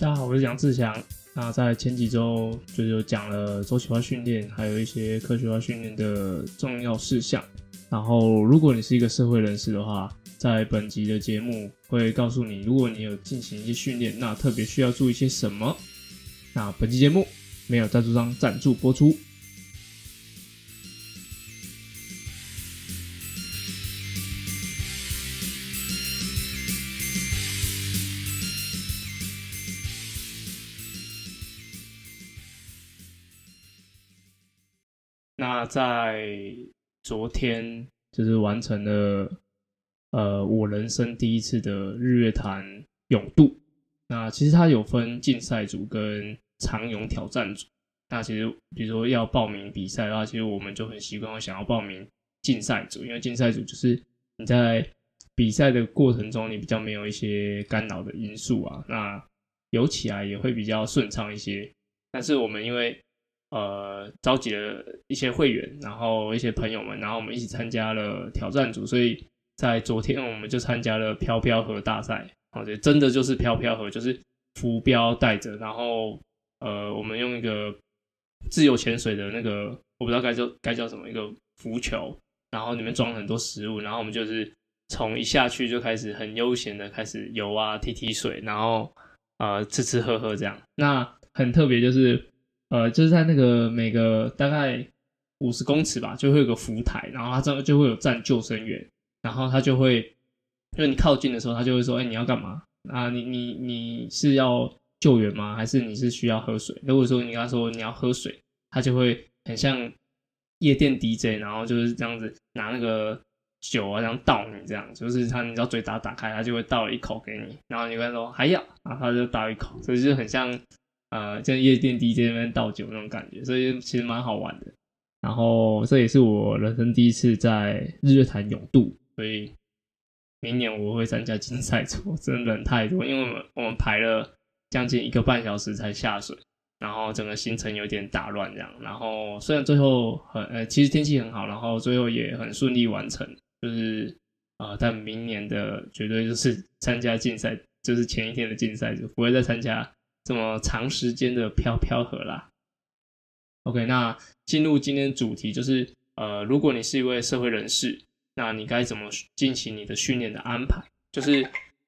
大家好，我是杨志强。那在前几周就有讲了周期化训练，还有一些科学化训练的重要事项。然后，如果你是一个社会人士的话，在本集的节目会告诉你，如果你有进行一些训练，那特别需要注意些什么。那本期节目没有赞助商赞助播出。那在昨天就是完成了呃我人生第一次的日月潭泳渡。那其实它有分竞赛组跟长泳挑战组。那其实比如说要报名比赛的话，其实我们就很习惯会想要报名竞赛组，因为竞赛组就是你在比赛的过程中，你比较没有一些干扰的因素啊，那游起来也会比较顺畅一些。但是我们因为呃，召集了一些会员，然后一些朋友们，然后我们一起参加了挑战组。所以在昨天，我们就参加了飘飘河大赛。哦，对，真的就是飘飘河，就是浮标带着，然后呃，我们用一个自由潜水的那个，我不知道该叫该叫什么，一个浮球，然后里面装很多食物，然后我们就是从一下去就开始很悠闲的开始游啊，踢踢水，然后呃，吃吃喝喝这样。那很特别就是。呃，就是在那个每个大概五十公尺吧，就会有个浮台，然后他这就会有站救生员，然后他就会，因为你靠近的时候，他就会说，哎，你要干嘛？啊，你你你是要救援吗？还是你是需要喝水？如果说你跟他说你要喝水，他就会很像夜店 DJ，然后就是这样子拿那个酒啊这样倒你，这样就是他你知道嘴打打开，他就会倒一口给你，然后你跟他说还要，然后他就倒一口，所以就很像。呃，像夜店 DJ 那边倒酒那种感觉，所以其实蛮好玩的。然后这也是我人生第一次在日月潭泳渡，所以明年我会参加竞赛。真的人太多，因为我们我们排了将近一个半小时才下水，然后整个行程有点打乱这样。然后虽然最后很呃，其实天气很好，然后最后也很顺利完成，就是啊，但明年的绝对就是参加竞赛，就是前一天的竞赛就不会再参加。这么长时间的飘飘河啦，OK，那进入今天主题就是，呃，如果你是一位社会人士，那你该怎么进行你的训练的安排？就是，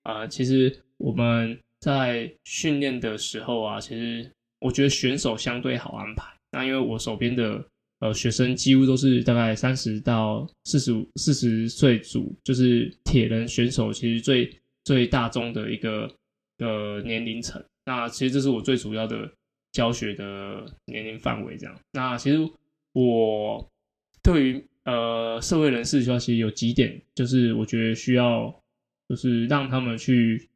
呃，其实我们在训练的时候啊，其实我觉得选手相对好安排。那因为我手边的呃学生几乎都是大概三十到四十五、四十岁组，就是铁人选手，其实最最大众的一个呃年龄层。那其实这是我最主要的教学的年龄范围，这样。那其实我对于呃社会人士消息有几点，就是我觉得需要，就是让他们去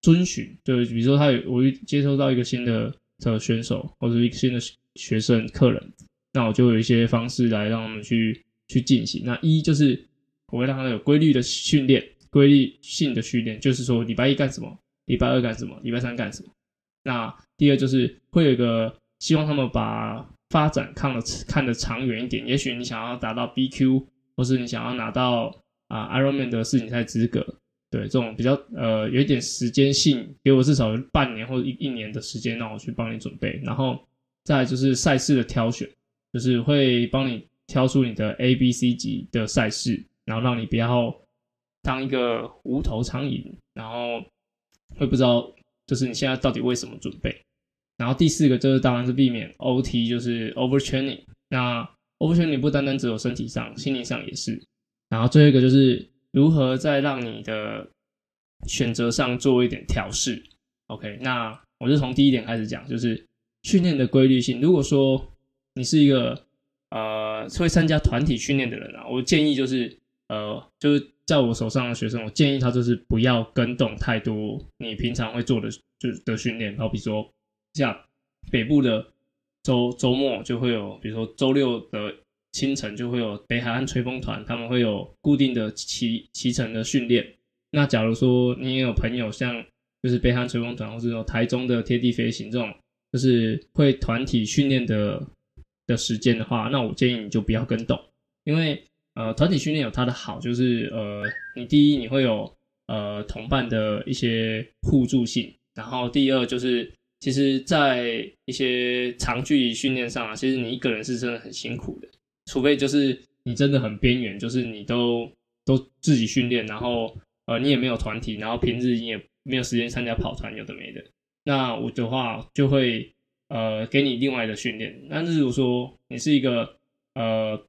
遵循。就比如说他有我接收到一个新的的选手或者一个新的学生客人，那我就有一些方式来让他们去去进行。那一就是我会让他有规律的训练，规律性的训练，就是说礼拜一干什么，礼拜二干什么，礼拜三干什么。那第二就是会有一个希望他们把发展看的看得长远一点。也许你想要达到 BQ，或是你想要拿到啊 Ironman 的世锦赛资格，对这种比较呃有一点时间性，给我至少半年或者一一年的时间让我去帮你准备。然后再就是赛事的挑选，就是会帮你挑出你的 A、B、C 级的赛事，然后让你不要当一个无头苍蝇，然后会不知道。就是你现在到底为什么准备？然后第四个就是当然是避免 OT，就是 overtraining。那 overtraining 不单单只有身体上，心理上也是。然后最后一个就是如何在让你的选择上做一点调试。OK，那我就从第一点开始讲，就是训练的规律性。如果说你是一个呃会参加团体训练的人啊，我建议就是呃就是。在我手上的学生，我建议他就是不要跟动太多你平常会做的就是的训练，好比说像北部的周周末就会有，比如说周六的清晨就会有北海岸吹风团，他们会有固定的骑骑乘的训练。那假如说你也有朋友像就是北海岸吹风团，或是说台中的贴地飞行这种，就是会团体训练的的时间的话，那我建议你就不要跟动，因为。呃，团体训练有它的好，就是呃，你第一你会有呃同伴的一些互助性，然后第二就是其实，在一些长距离训练上啊，其实你一个人是真的很辛苦的，除非就是你真的很边缘，就是你都都自己训练，然后呃你也没有团体，然后平日你也没有时间参加跑团，有的没的。那我的话就会呃给你另外的训练。那如果说你是一个呃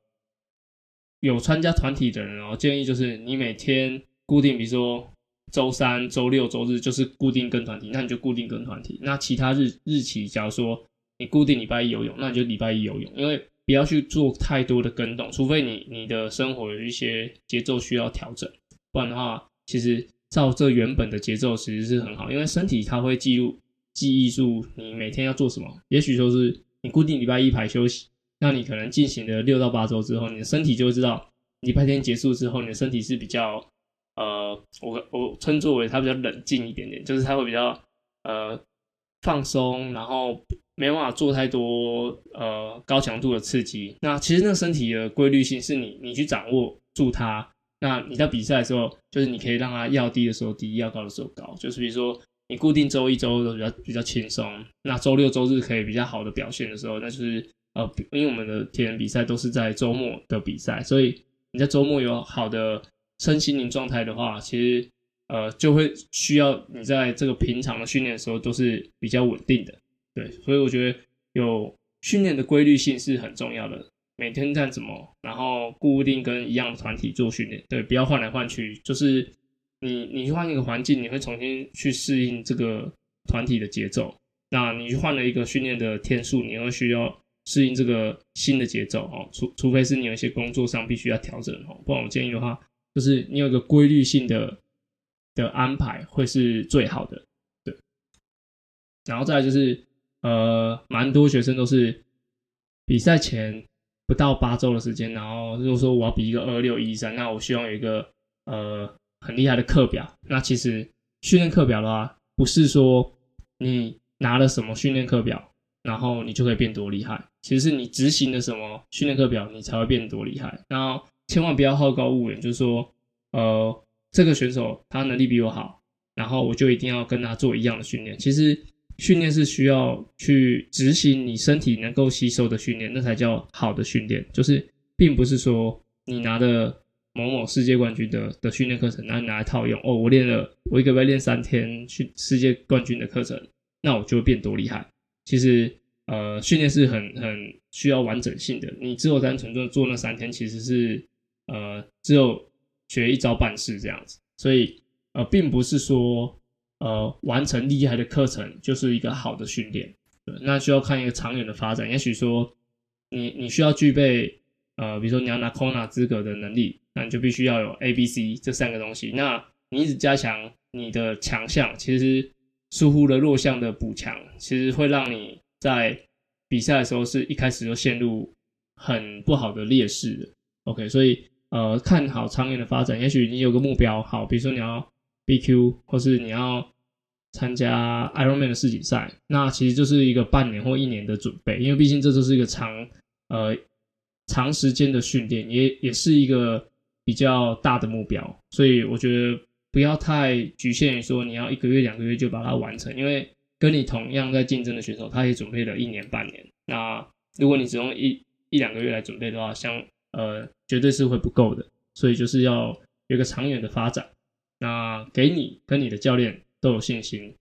有参加团体的人，哦，建议就是你每天固定，比如说。周三、周六、周日就是固定跟团体，那你就固定跟团体。那其他日日期，假如说你固定礼拜一游泳，那你就礼拜一游泳，因为不要去做太多的跟动，除非你你的生活有一些节奏需要调整，不然的话，其实照这原本的节奏其实是很好，因为身体它会记录记忆住你每天要做什么。也许说是你固定礼拜一排休息，那你可能进行了六到八周之后，你的身体就会知道礼拜天结束之后，你的身体是比较。呃，我我称作为它比较冷静一点点，就是它会比较呃放松，然后没办法做太多呃高强度的刺激。那其实那个身体的规律性是你你去掌握住它。那你在比赛的时候，就是你可以让它要低的时候低，要高的时候高。就是比如说你固定周一周都比较比较轻松，那周六周日可以比较好的表现的时候，那就是呃，因为我们的铁人比赛都是在周末的比赛，所以你在周末有好的。身心灵状态的话，其实呃就会需要你在这个平常的训练的时候都是比较稳定的，对，所以我觉得有训练的规律性是很重要的。每天干什么，然后固定跟一样的团体做训练，对，不要换来换去。就是你你去换一个环境，你会重新去适应这个团体的节奏。那你去换了一个训练的天数，你会需要适应这个新的节奏哦。除除非是你有一些工作上必须要调整哦，不然我建议的话。就是你有一个规律性的的安排会是最好的，对。然后再就是，呃，蛮多学生都是比赛前不到八周的时间，然后如果说我要比一个二六一三，那我希望有一个呃很厉害的课表。那其实训练课表的话，不是说你拿了什么训练课表，然后你就可以变多厉害。其实是你执行的什么训练课表，你才会变多厉害。然后。千万不要好高骛远，就是说，呃，这个选手他能力比我好，然后我就一定要跟他做一样的训练。其实训练是需要去执行你身体能够吸收的训练，那才叫好的训练。就是并不是说你拿的某某世界冠军的的训练课程，然后拿来套用。哦，我练了，我一个月练三天去世界冠军的课程，那我就会变多厉害。其实，呃，训练是很很需要完整性的。你只有单纯做做那三天，其实是。呃，只有学一招半式这样子，所以呃，并不是说呃完成厉害的课程就是一个好的训练，那需要看一个长远的发展。也许说你你需要具备呃，比如说你要拿 Kona 资格的能力，那你就必须要有 A、B、C 这三个东西。那你一直加强你的强项，其实疏忽了弱项的补强，其实会让你在比赛的时候是一开始就陷入很不好的劣势的。OK，所以。呃，看好长远的发展，也许你有个目标，好，比如说你要 BQ，或是你要参加 Ironman 的世锦赛，那其实就是一个半年或一年的准备，因为毕竟这就是一个长呃长时间的训练，也也是一个比较大的目标，所以我觉得不要太局限于说你要一个月两个月就把它完成，因为跟你同样在竞争的选手，他也准备了一年半年，那如果你只用一一两个月来准备的话，相呃，绝对是会不够的，所以就是要有个长远的发展。那给你跟你的教练都有信心。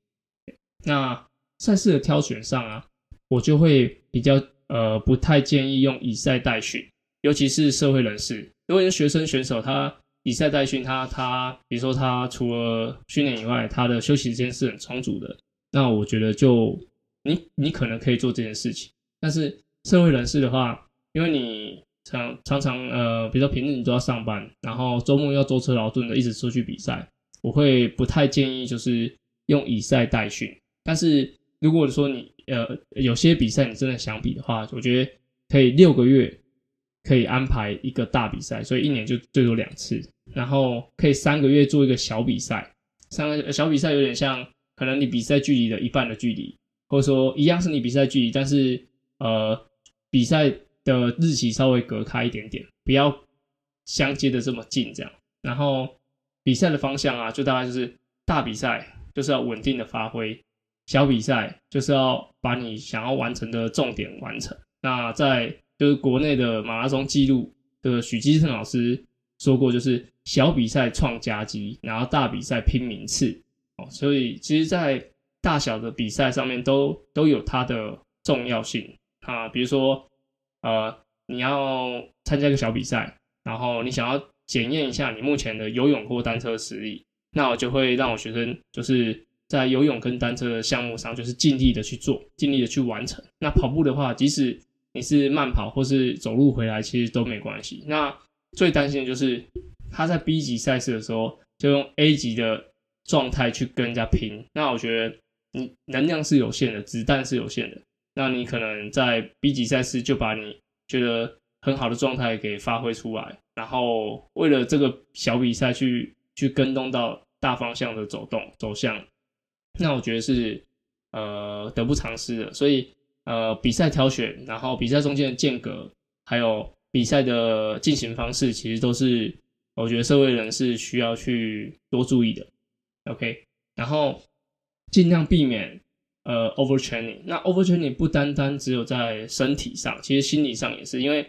那赛事的挑选上啊，我就会比较呃不太建议用以赛代训，尤其是社会人士。如果是学生选手，他以赛代训，他他比如说他除了训练以外，他的休息时间是很充足的，那我觉得就你你可能可以做这件事情。但是社会人士的话，因为你常常常呃，比如说平日你都要上班，然后周末要舟车劳顿的一直出去比赛，我会不太建议就是用以赛代训。但是如果说你呃有些比赛你真的想比的话，我觉得可以六个月可以安排一个大比赛，所以一年就最多两次，然后可以三个月做一个小比赛。三个小比赛有点像可能你比赛距离的一半的距离，或者说一样是你比赛距离，但是呃比赛。的日期稍微隔开一点点，不要相接的这么近，这样。然后比赛的方向啊，就大概就是大比赛就是要稳定的发挥，小比赛就是要把你想要完成的重点完成。那在就是国内的马拉松记录的许基胜老师说过，就是小比赛创佳绩，然后大比赛拼名次哦。所以其实，在大小的比赛上面都都有它的重要性啊。比如说，呃，你要参加一个小比赛，然后你想要检验一下你目前的游泳或单车实力，那我就会让我学生就是在游泳跟单车的项目上，就是尽力的去做，尽力的去完成。那跑步的话，即使你是慢跑或是走路回来，其实都没关系。那最担心的就是他在 B 级赛事的时候，就用 A 级的状态去跟人家拼。那我觉得你能量是有限的，子弹是有限的。那你可能在 B 级赛事就把你觉得很好的状态给发挥出来，然后为了这个小比赛去去跟动到大方向的走动走向，那我觉得是呃得不偿失的。所以。呃，比赛挑选，然后比赛中间的间隔，还有比赛的进行方式，其实都是我觉得社会人士需要去多注意的。OK，然后尽量避免呃 overtraining。那 overtraining 不单单只有在身体上，其实心理上也是。因为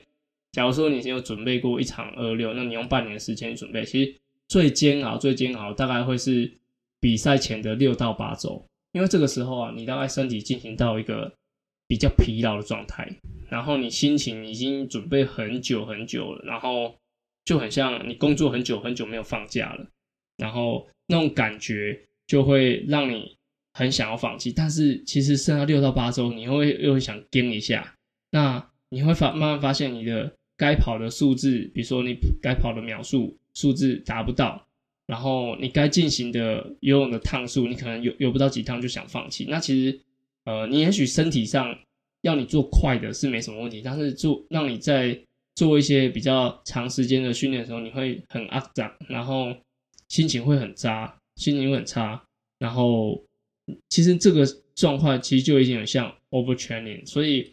假如说你有准备过一场二六，那你用半年时间准备，其实最煎熬、最煎熬大概会是比赛前的六到八周，因为这个时候啊，你大概身体进行到一个。比较疲劳的状态，然后你心情已经准备很久很久了，然后就很像你工作很久很久没有放假了，然后那种感觉就会让你很想要放弃。但是其实剩下六到八周，你会又会想跟一下，那你会发慢慢发现你的该跑的数字，比如说你该跑的秒数数字达不到，然后你该进行的游泳的趟数，你可能游游不到几趟就想放弃。那其实。呃，你也许身体上要你做快的是没什么问题，但是做让你在做一些比较长时间的训练的时候，你会很阿脏，然后心情会很渣，心情会很差，然后其实这个状况其实就已经很像 overtraining，所以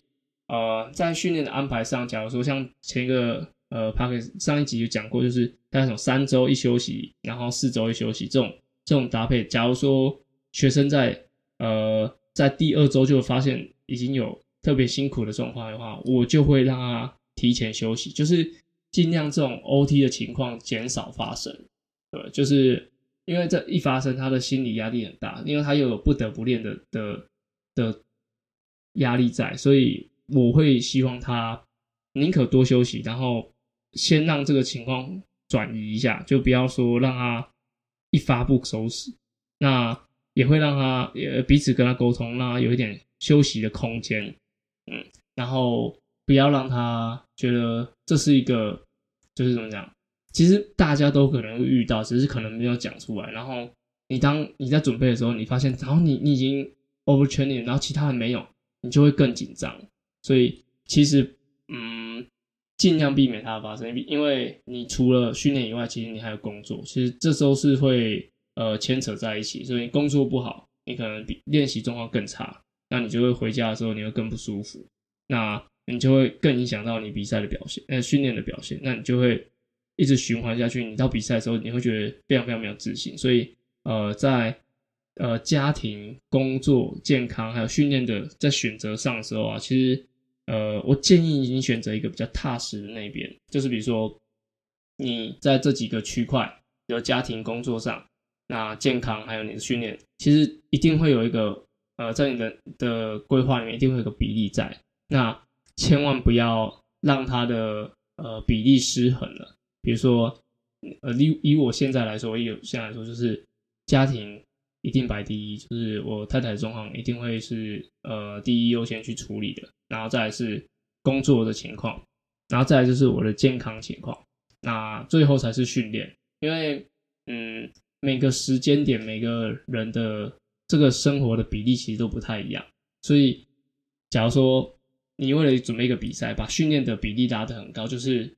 呃，在训练的安排上，假如说像前一个呃 p a r k 上一集有讲过，就是大概从三周一休息，然后四周一休息这种这种搭配，假如说学生在呃。在第二周就发现已经有特别辛苦的状况的话，我就会让他提前休息，就是尽量这种 OT 的情况减少发生。对，就是因为这一发生，他的心理压力很大，因为他又有不得不练的的的压力在，所以我会希望他宁可多休息，然后先让这个情况转移一下，就不要说让他一发不收拾。那。也会让他也彼此跟他沟通，让他有一点休息的空间，然后不要让他觉得这是一个就是怎么讲，其实大家都可能会遇到，只是可能没有讲出来。然后你当你在准备的时候，你发现，然后你你已经 overtraining，然后其他人没有，你就会更紧张。所以其实嗯，尽量避免它发生，因为你除了训练以外，其实你还有工作，其实这时候是会。呃，牵扯在一起，所以工作不好，你可能比练习状况更差，那你就会回家的时候你会更不舒服，那你就会更影响到你比赛的表现，呃，训练的表现，那你就会一直循环下去。你到比赛的时候，你会觉得非常非常没有自信。所以，呃，在呃家庭、工作、健康还有训练的在选择上的时候啊，其实呃，我建议你选择一个比较踏实的那边，就是比如说你在这几个区块，有家庭、工作上。那健康还有你的训练，其实一定会有一个呃，在你的的规划里面一定会有个比例在。那千万不要让它的呃比例失衡了。比如说，呃，以以我现在来说，有现在来说，就是家庭一定摆第一，就是我太太的状况一定会是呃第一优先去处理的。然后再来是工作的情况，然后再来就是我的健康情况，那最后才是训练，因为嗯。每个时间点，每个人的这个生活的比例其实都不太一样，所以，假如说你为了准备一个比赛，把训练的比例拉得很高，就是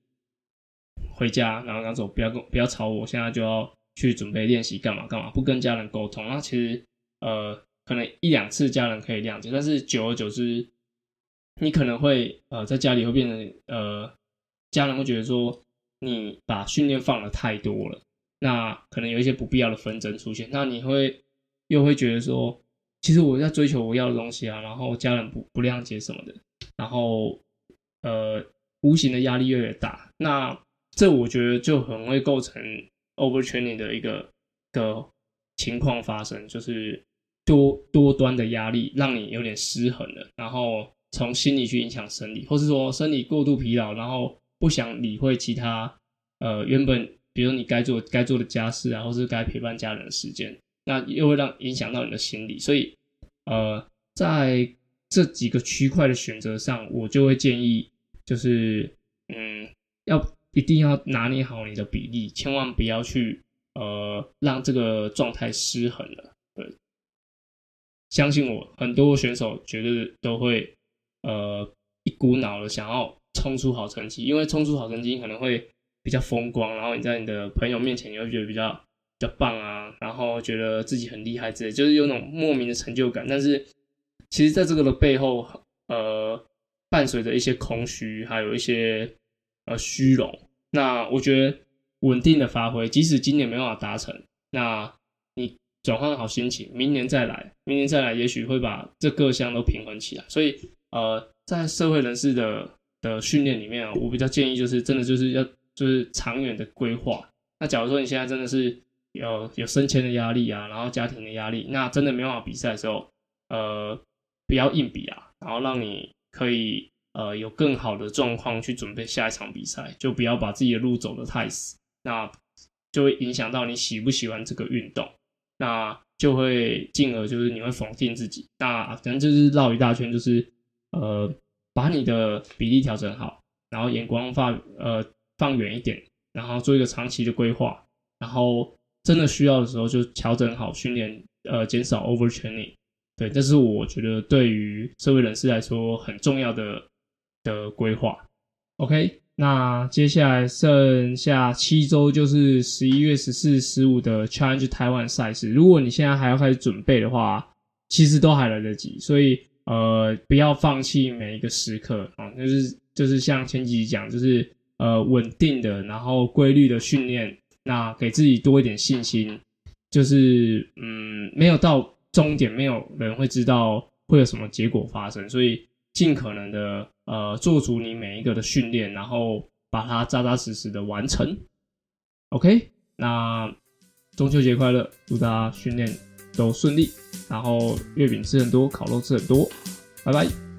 回家然后拿走，不要跟不要吵我，现在就要去准备练习干嘛干嘛，不跟家人沟通，那其实呃可能一两次家人可以谅解，但是久而久之，你可能会呃在家里会变成呃家人会觉得说你把训练放的太多了。那可能有一些不必要的纷争出现，那你会又会觉得说，其实我在追求我要的东西啊，然后家人不不谅解什么的，然后呃，无形的压力越来越大。那这我觉得就很会构成 overtraining 的一个的情况发生，就是多多端的压力让你有点失衡了，然后从心理去影响生理，或是说生理过度疲劳，然后不想理会其他呃原本比如你该做该做的家事啊，或是该陪伴家人的时间，那又会让影响到你的心理，所以呃在这几个区块的选择上，我就会建议就是嗯要。一定要拿捏好你的比例，千万不要去呃让这个状态失衡了。对，相信我，很多选手绝对都会呃一股脑的想要冲出好成绩，因为冲出好成绩可能会比较风光，然后你在你的朋友面前你会觉得比较较棒啊，然后觉得自己很厉害之类，就是有种莫名的成就感。但是其实在这个的背后，呃，伴随着一些空虚，还有一些。呃，虚荣。那我觉得稳定的发挥，即使今年没办法达成，那你转换好心情，明年再来，明年再来，也许会把这各项都平衡起来。所以，呃，在社会人士的的训练里面啊，我比较建议就是，真的就是要就是长远的规划。那假如说你现在真的是有有升迁的压力啊，然后家庭的压力，那真的没办法比赛的时候，呃，不要硬比啊，然后让你可以。呃，有更好的状况去准备下一场比赛，就不要把自己的路走得太死，那就会影响到你喜不喜欢这个运动，那就会进而就是你会否定自己，那反正就是绕一大圈，就是呃，把你的比例调整好，然后眼光放呃放远一点，然后做一个长期的规划，然后真的需要的时候就调整好训练，呃，减少 overtraining，对，这是我觉得对于社会人士来说很重要的。的规划，OK，那接下来剩下七周就是十一月十四、十五的 Challenge 台湾赛事。如果你现在还要开始准备的话，其实都还来得及，所以呃，不要放弃每一个时刻啊。就是就是像前几集讲，就是呃稳定的，然后规律的训练，那给自己多一点信心。就是嗯，没有到终点，没有人会知道会有什么结果发生，所以。尽可能的呃做足你每一个的训练，然后把它扎扎实实的完成。OK，那中秋节快乐，祝大家训练都顺利，然后月饼吃很多，烤肉吃很多，拜拜。